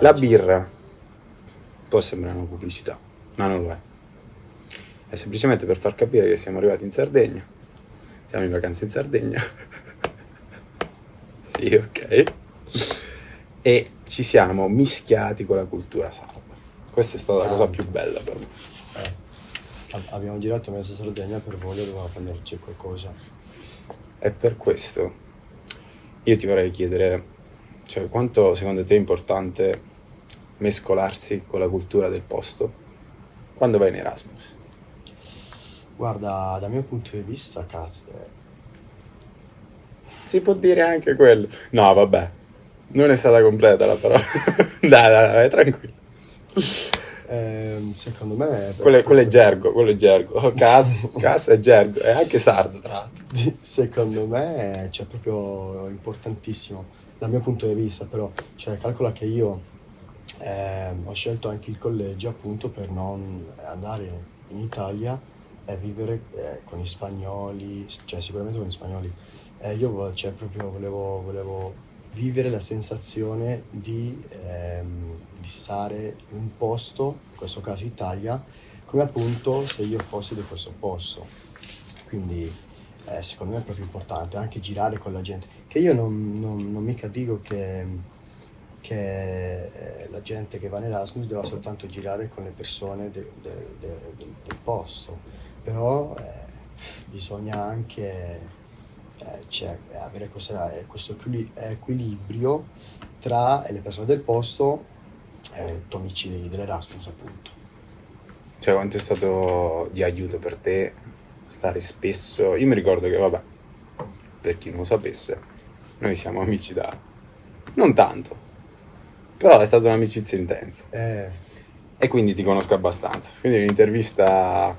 La birra può sembrare una pubblicità, ma non lo è. È semplicemente per far capire che siamo arrivati in Sardegna. Siamo in vacanza in Sardegna. sì, ok. E ci siamo mischiati con la cultura sarda. Questa è stata la cosa più bella per me. Eh, abbiamo girato mezza Sardegna per voglia, dovevamo prenderci qualcosa. E per questo io ti vorrei chiedere, cioè, quanto secondo te è importante mescolarsi con la cultura del posto quando vai in Erasmus? Guarda, dal mio punto di vista, cazzo, eh, Si può dire anche quello. No, vabbè, non è stata completa la parola. dai, dai, dai, tranquillo. Ehm, secondo me... Quello è, quello è gergo, quello è gergo. Cas, cas è gergo, è anche sardo tra l'altro. Secondo me cioè, proprio importantissimo, dal mio punto di vista, però, cioè, calcola che io ehm, ho scelto anche il collegio appunto per non andare in Italia e vivere eh, con gli spagnoli, cioè sicuramente con gli spagnoli. Eh, io cioè, proprio volevo, volevo vivere la sensazione di, ehm, in un posto, in questo caso Italia, come appunto se io fossi di questo posto. Quindi eh, secondo me è proprio importante anche girare con la gente. Che io non, non- non mica dico che, che eh, la gente che va in Erasmus deve soltanto girare con le persone de- de- de- del- posto, però eh, bisogna anche eh, cioè, avere questa- eh, questo equili- equilibrio tra le persone del posto e i tuoi amici de- dell'Erasmus appunto. Cioè, quanto è stato di aiuto per te stare spesso? Io mi ricordo che, vabbè, per chi non lo sapesse, noi siamo amici da... non tanto, però è stata un'amicizia intensa. Eh, E quindi ti conosco abbastanza. Quindi è un'intervista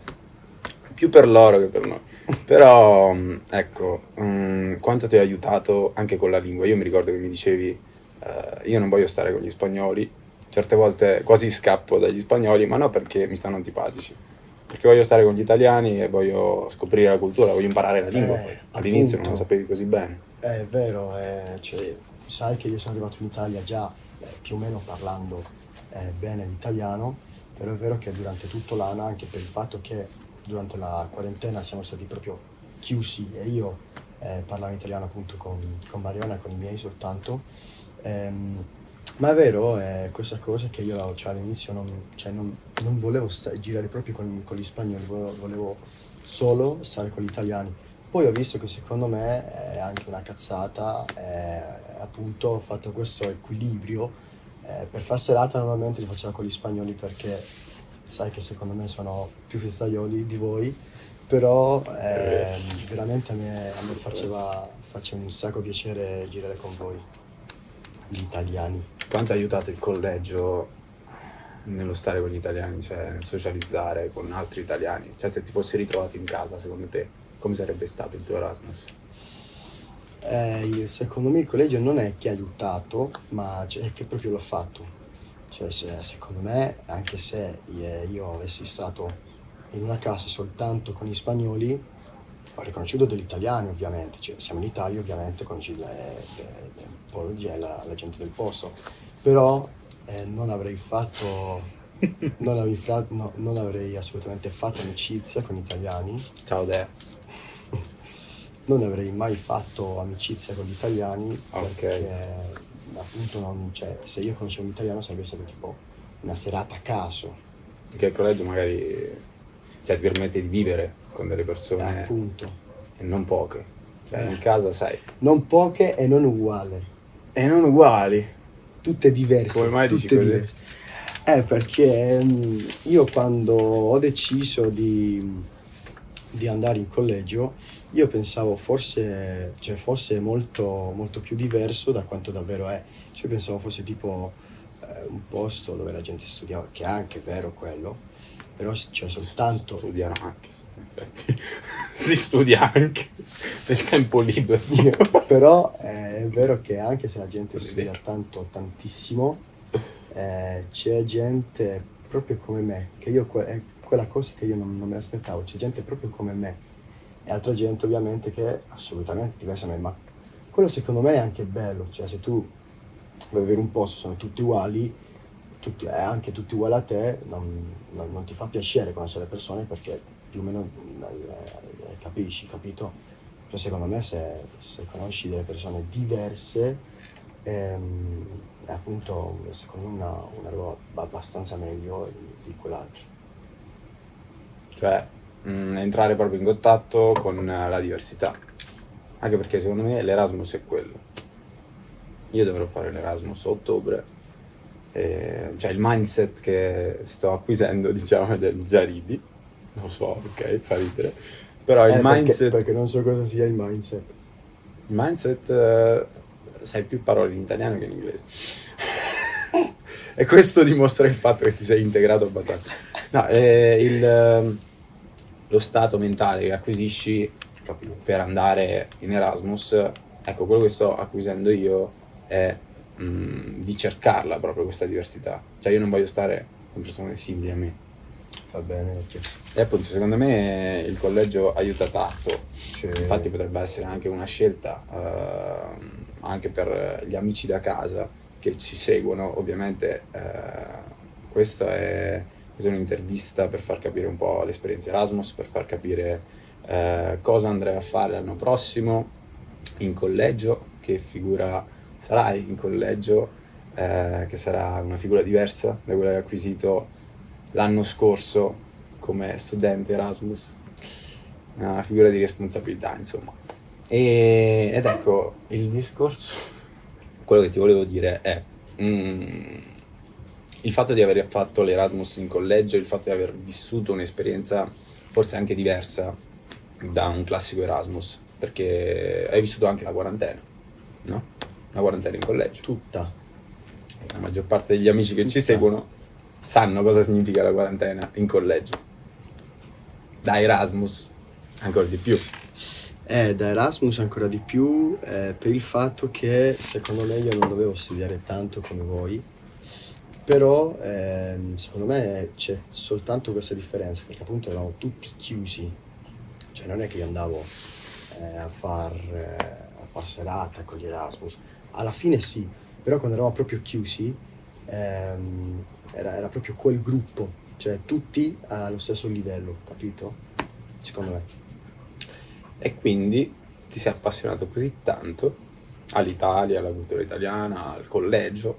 più per loro che per noi. Però, mh, ecco, mh, quanto ti ha aiutato anche con la lingua? Io mi ricordo che mi dicevi, eh, io non voglio stare con gli spagnoli, certe volte quasi scappo dagli spagnoli, ma non perché mi stanno antipatici, perché voglio stare con gli italiani e voglio scoprire la cultura, voglio imparare la lingua. Eh. All'inizio non la sapevi così bene. È vero, eh, cioè, sai che io sono arrivato in Italia già eh, più o meno parlando eh, bene l'italiano, però è vero che durante tutto l'anno, anche per il fatto che durante la quarantena siamo stati proprio chiusi e io eh, parlavo italiano appunto con, con Mariona e con i miei soltanto, ehm, ma è vero, è questa cosa che io cioè, all'inizio non, cioè, non, non volevo sta- girare proprio con, con gli spagnoli, volevo, solo stare con gli italiani. Poi ho visto che secondo me è anche una cazzata, eh, appunto ho fatto questo equilibrio. eh, per far serata normalmente li facevo con gli spagnoli perché sai che secondo me sono più festaioli di voi, però ehm, veramente a me, a me faceva, faceva un sacco piacere girare con voi, gli italiani. Quanto ha aiutato il collegio nello stare con gli italiani, cioè nel socializzare con altri italiani? Cioè se ti fossi ritrovato in casa, secondo te, come sarebbe stato il tuo Erasmus? Eh, io- secondo me il collegio non è che ha aiutato, ma cioè, è che proprio l'ha fatto. Cioè, se- secondo me, anche se io avessi stato in una casa soltanto con gli spagnoli, ho riconosciuto degli italiani ovviamente, cioè, siamo in Italia ovviamente conosci le- po' di- la, la gente del posto, però eh, non avrei fatto, non avrei, fra- no, non avrei assolutamente fatto amicizia con gli italiani Ciao Dea. non avrei mai fatto amicizia con gli italiani Ok. perché appunto non, cioè, se io conoscevo un italiano sarebbe stato tipo una serata a caso Perché il collegio magari cioè, ti permette di vivere con delle persone appunto e non poche. Cioè Eh. in casa, sai, non poche e non uguali e non uguali. tutte diverse Come mai dici tutte così? diverse. eh perché mm, io quando ho deciso di, di andare in collegio io pensavo forse cioè fosse molto molto più diverso da quanto davvero è cioè pensavo fosse tipo eh, un posto dove la gente studiava che è anche vero quello però c'è soltanto Studiano anche, sì, in effetti. si studia anche nel tempo libero. però eh, è vero che anche se la gente È studia tanto tantissimo eh, c'è gente proprio come me che io è quella cosa che io non, non me l'aspettavo c'è gente proprio come me e altra gente ovviamente che è assolutamente diversa da me ma quello secondo me è anche bello cioè se tu vuoi avere un posto sono tutti uguali tutti, è anche tutti uguali a te, non, non, non ti fa piacere conoscere le persone perché più o meno eh, capisci, capito? Cioè, secondo me se, se conosci delle persone diverse, ehm, è appunto secondo me una, roba abbastanza meglio di, quell'altro. Cioè, mh, mm, entrare proprio in contatto con la diversità. Anche perché secondo me l'Erasmus è quello. Io dovrò fare l'Erasmus a ottobre. E, cioè il mindset che sto acquisendo, diciamo, del già ridi. Lo so, ok, fa ridere. Però il Eh, perché- mindset... Perché, non so cosa sia il mindset. Il mindset... eh, sai più parole in italiano che in inglese. e questo dimostra il fatto che ti sei integrato abbastanza. No, è il, ehm, lo stato mentale che acquisisci Capito? per andare in Erasmus, ecco, quello che sto acquisendo io è mm, di cercarla proprio questa diversità. Cioè io non voglio stare con persone simili a me. Va bene, perché E appunto, secondo me il collegio aiuta tanto. cioè, Infatti potrebbe essere anche una scelta ehm, anche per gli amici da casa che ci seguono. Ovviamente eh, questa è, questa è un'intervista per far capire un po' l'esperienza Erasmus, per far capire eh, cosa andrei a fare l'anno prossimo in collegio, che figura sarai in collegio, eh, che sarà una figura diversa da quella che hai acquisito l'anno scorso come studente Erasmus una figura di responsabilità, insomma. E- ed ecco, il discorso, quello che ti volevo dire è mm, il fatto di aver fatto l'Erasmus in collegio, il fatto di aver vissuto un'esperienza forse anche diversa da un classico Erasmus, perché hai vissuto anche la quarantena, no? Una quarantena in collegio. tutta. La maggior parte degli amici che ci seguono sanno cosa significa la quarantena in collegio. Da Erasmus, ancora di più. Eh, da Erasmus ancora di più eh, per il fatto che secondo me io non dovevo studiare tanto come voi, però ehm, secondo me c'è soltanto questa differenza perché appunto eravamo tutti chiusi, cioè non è che io andavo eh, a, far, eh, a far serata con gli Erasmus, alla fine sì, però quando eravamo proprio chiusi ehm, era, era proprio quel gruppo, cioè tutti allo stesso livello, capito? Secondo me. E quindi ti sei appassionato così tanto all'Italia, alla cultura italiana, al collegio,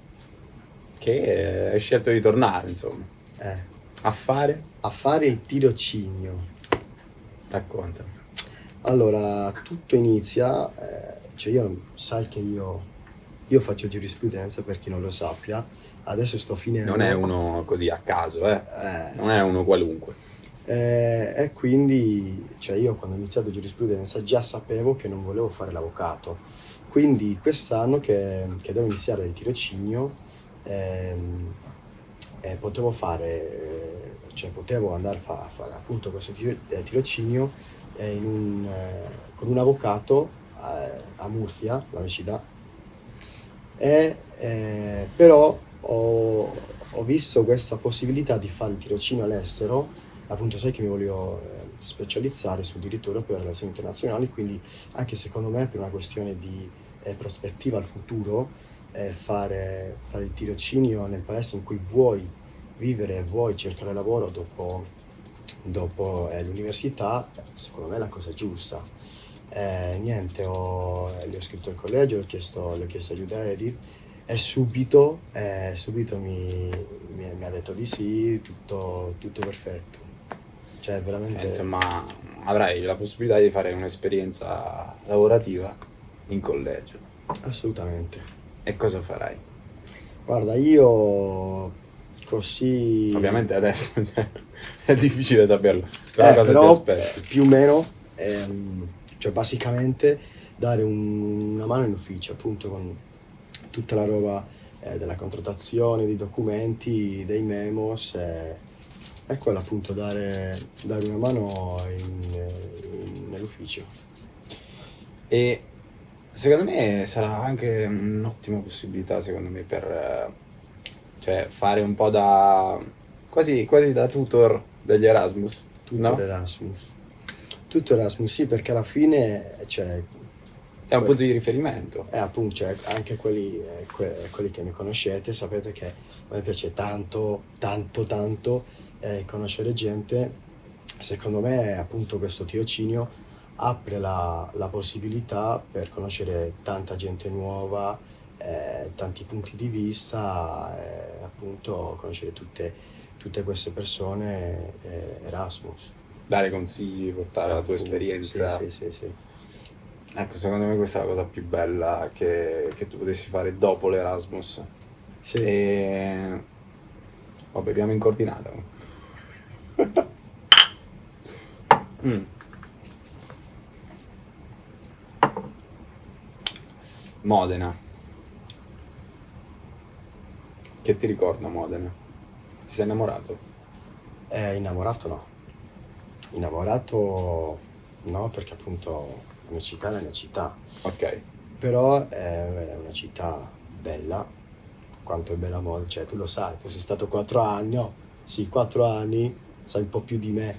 che hai scelto di tornare, insomma, Eh. a fare. a fare il tirocinio. Raccontami. Allora, tutto inizia, eh, cioè io, sai che io, io faccio giurisprudenza per chi non lo sappia, adesso sto finendo. Non è uno così a caso, eh. Eh, Non è uno qualunque. eh, e quindi, cioè io quando ho iniziato giurisprudenza già sapevo che non volevo fare l'avvocato, quindi quest'anno che, che devo iniziare il tirocinio ehm, eh, potevo fare, eh, cioè potevo andare a, fa- fare appunto questo eh, tirocinio eh, in un, con un avvocato a Murcia, la mia città, e, eh, però ho, ho visto questa possibilità di fare il tirocinio all'estero, appunto sai che mi voglio eh, specializzare sul diritto europeo e relazioni internazionali, quindi anche secondo me per una questione di eh, prospettiva al futuro, eh, fare, fare il tirocinio nel paese in cui vuoi vivere e vuoi cercare lavoro dopo, dopo eh, l'università, secondo me è la cosa giusta. Eh, niente, ho, gli ho scritto al collegio, ho chiesto, gli ho chiesto aiuto a Edith e subito, eh, subito mi, mi- mi ha detto di sì, tutto, tutto perfetto. Cioè, veramente... Eh, insomma, avrai la possibilità di fare un'esperienza lavorativa in collegio. Assolutamente. E cosa farai? Guarda, io così... Ovviamente adesso cioè, è difficile saperlo, però Eh, cosa però, più o meno, ehm, cioè basicamente dare un- una mano in ufficio, appunto con tutta la roba eh, della contrattazione, dei documenti, dei memos, eh, quello appunto dare, dare una mano in- in- nell'ufficio. E secondo me sarà anche un'ottima possibilità, secondo me, per eh, cioè, fare un po' da quasi, quasi da tutor degli Erasmus. Tutto no? Erasmus. Tutto Erasmus, sì, perché alla fine, cioè, È un punto di riferimento. Eh, appunto, cioè, anche quelli, eh, que- quelli che mi conoscete sapete che a me piace tanto, tanto, tanto eh, conoscere gente. Secondo me, appunto, questo tirocinio apre la, la possibilità per conoscere tanta gente nuova, eh, tanti punti di vista, eh, appunto, conoscere tutte, tutte queste persone eh, Erasmus. Dare consigli, portare la tua esperienza. Sì, sì, sì, sì. Ecco, secondo me questa è la cosa più bella che, che tu potessi fare dopo l'Erasmus. Sì. E... Oh, beviamo in coordinata. Mm. Modena. Che ti ricorda Modena? Ti sei innamorato? Eh, innamorato no. Innamorato no, perché appunto la mia città è la mia città. Ok. Però è una città bella, quanto è bella Modena, cioè tu lo sai, tu sei stato quattro anni, no? Sì, quattro anni, sai un po' più di me.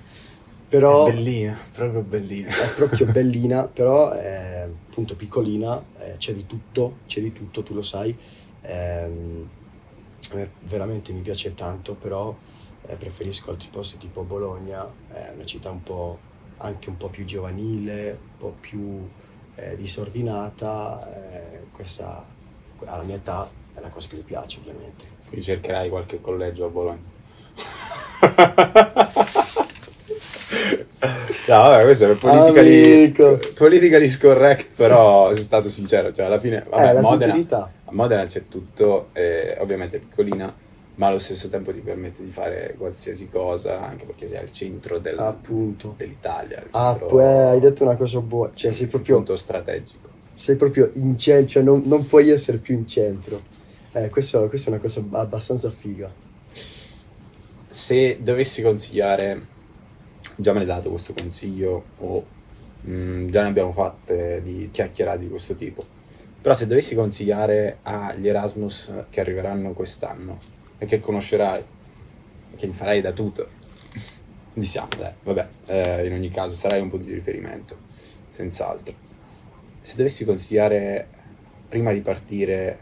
Però È bellina, proprio bellina. è proprio bellina, però è appunto piccolina, eh, c'è di tutto, c'è di tutto, tu lo sai. Me veramente mi piace tanto, però eh, preferisco altri posti tipo Bologna, è una città un po' anche un po' più giovanile, un po' più eh, disordinata. eh, questa alla mia età è la cosa che mi piace ovviamente. Quindi cercherai qualche collegio a Bologna. No, vabbè, questo è politically, Amico. politically scorrect, però sei stato sincero, cioè alla fine, vabbè, eh, Modena, a Modena c'è tutto, eh, ovviamente piccolina, ma allo stesso tempo ti permette di fare qualsiasi cosa, anche perché sei al centro del- Appunto. dell'Italia, al Ah, poi hai detto una cosa buona, cioè sei proprio punto strategico. sei proprio in centro, cioè non, non puoi essere più in centro. Eh, questo, questa è una cosa abbastanza figa. Se dovessi consigliare, già me l'hai dato questo consiglio o mm, già ne abbiamo fatte di chiacchierate di questo tipo, però se dovessi consigliare agli Erasmus che arriveranno quest'anno che conoscerai, e che farai da tutor, diciamo, dai, vabbè, eh, in ogni caso sarai un punto di riferimento, senz'altro. Se dovessi consigliare prima di partire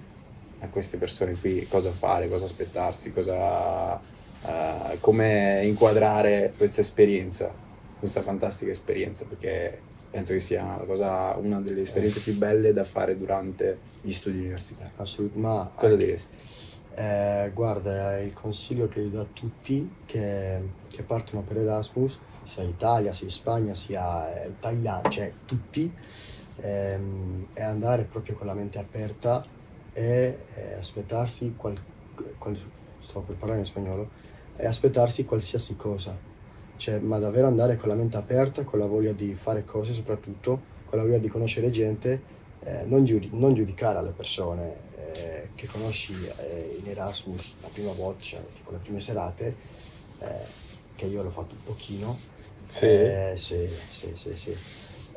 a queste persone qui cosa fare, cosa aspettarsi, cosa, eh, come inquadrare questa esperienza, questa fantastica esperienza, perché penso che sia una, cosa, una delle esperienze più belle da fare durante gli studi universitari. Assolutamente. Ma Cosa diresti? Eh, guarda, il consiglio che do a tutti che, che partono per Erasmus, sia in Italia, sia in Spagna, sia in Thailandia, cioè tutti, ehm, è andare proprio con la mente aperta e eh, aspettarsi, qual, qual- sto per parlare in spagnolo, e aspettarsi qualsiasi cosa. Cioè, ma davvero andare con la mente aperta, con la voglia di fare cose soprattutto, con la voglia di conoscere gente, eh, non, giudi- non giudicare alle persone eh, che conosci eh, in Erasmus la prima volta, cioè tipo le prime serate, eh, che io l'ho fatto un pochino. Sì. Eh, sì, sì, sì, sì.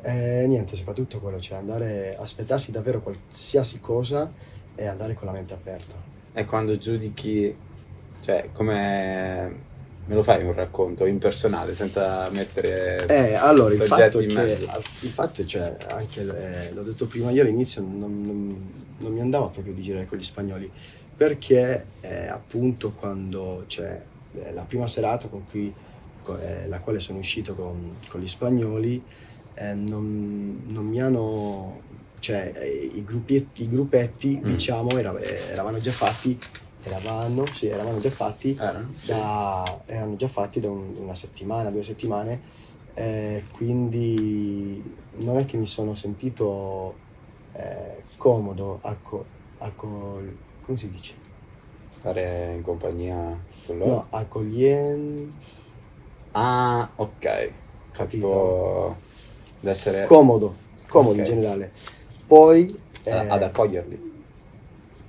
Niente, soprattutto quello, cioè andare, aspettarsi davvero qualsiasi cosa e andare con la mente aperta. E quando giudichi, cioè, come me lo fai un racconto impersonale senza mettere Eh, allora, il fatto che, il fatto è, cioè, anche, eh, l'ho detto prima, io all'inizio non, non- andava proprio di girare con gli spagnoli, perché eh, appunto quando, cioè, eh, la prima serata con cui, co- eh, la quale sono uscito con, con gli spagnoli, eh, non, non mi hanno, cioè, eh, i, gruppetti, i gruppetti, Mm. diciamo, era- eravamo già fatti, eravamo, sì, eravamo già fatti Erano? da- erano già fatti da un- una settimana, due settimane, eh, quindi non è che mi sono sentito eh, comodo, acco, acco- come si dice? Stare in compagnia con loro? No, accogliente, Ah, ok. Capito. Tipo, ad essere comodo, comodo Ok. in generale. Poi, eh, a- ad accoglierli.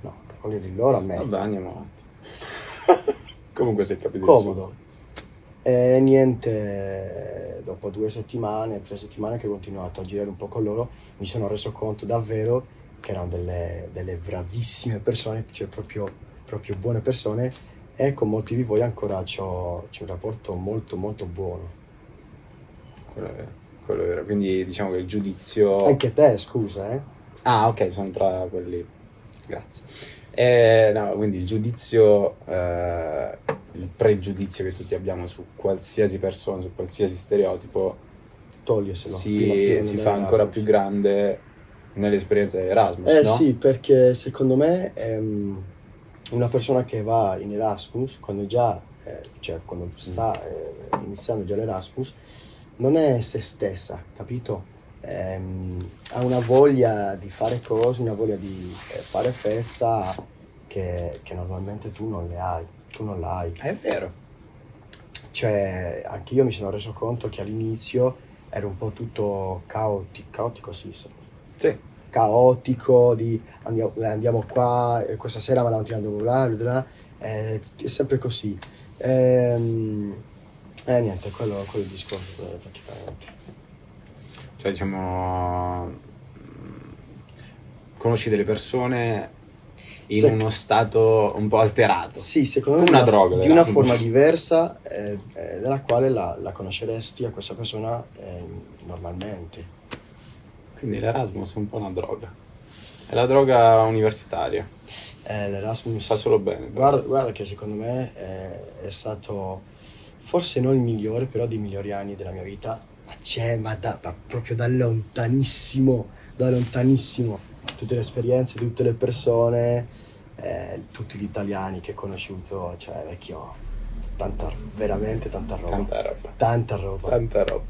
no, accoglierli loro a me. Vabbè, andiamo avanti. Comunque è capito comodo. E niente, dopo due settimane, tre settimane che ho continuato a girare un po' con loro, mi sono reso conto davvero che erano delle, delle bravissime persone, cioè proprio, proprio buone persone e con molti di voi ancora c'ho, c'ho un rapporto molto molto buono. Quello è vero. Quello è vero. Quindi diciamo che il giudizio... Anche te, scusa, eh? Ah, ok, sono tra quelli. Grazie. Eh, no, quindi il giudizio, eh, il pregiudizio che tutti abbiamo su qualsiasi persona, su qualsiasi stereotipo, Toglierselo. si, si fa ancora Erasmus. più grande nell'esperienza di Erasmus, Eh no? sì, perché secondo me ehm, una persona che va in Erasmus, quando già, eh, cioè quando sta eh, iniziando già l'Erasmus, non è se stessa, capito? Ehm, ha una voglia di fare cose, una voglia di eh, fare festa che, che normalmente tu non le hai, tu non l'hai. È vero. Cioè, anche io mi sono reso conto che all'inizio era un po' tutto caotico, caotico sì, sì. Caotico di andiamo, eh, andiamo qua, eh, questa sera ma andiamo bla bla bla, eh, è sempre così. Ehm, eh, niente, quello, quello è il discorso praticamente. Cioè, diciamo, mm, conosci delle persone in Se- uno stato un po' alterato. Sì, secondo me una di droga, di una forma diversa eh, eh, della quale la, la conosceresti a questa persona eh, normalmente. Quindi l'Erasmus è un po' una droga. È la droga universitaria. Eh, L'Erasmus Fa solo bene. Guarda, guarda che secondo me è, è stato forse non il migliore, però dei migliori anni della mia vita. Ma c'è, ma, da- ma proprio da lontanissimo, da lontanissimo. Tutte le esperienze, tutte le persone, eh, tutti gli italiani che ho conosciuto, cioè vecchio, tanta, veramente tanta roba. Tanta roba. Tanta roba. Tanta roba.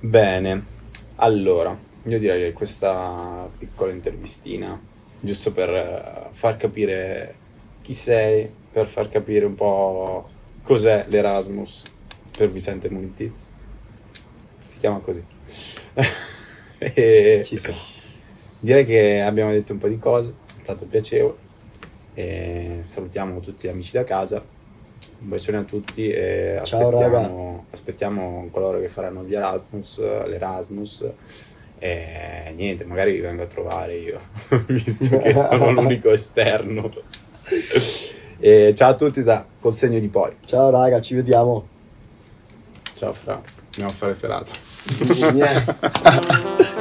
Bene, allora, io direi che questa piccola intervistina, giusto per eh, far capire chi sei, per far capire un po' cos'è l'Erasmus per Vicente Munitiz. Si chiama così. e Ci sta. Direi che abbiamo detto un po' di cose, è stato piacevole. E salutiamo tutti gli amici da casa. Un bacione a tutti e Ciao, aspettiamo, aspettiamo coloro che faranno gli Erasmus, l'Erasmus. E niente, magari vi vengo a trovare io, visto che sono l'unico esterno. E ciao a tutti da col segno di poi. Ciao raga, ci vediamo. Ciao Fra, andiamo a fare serata.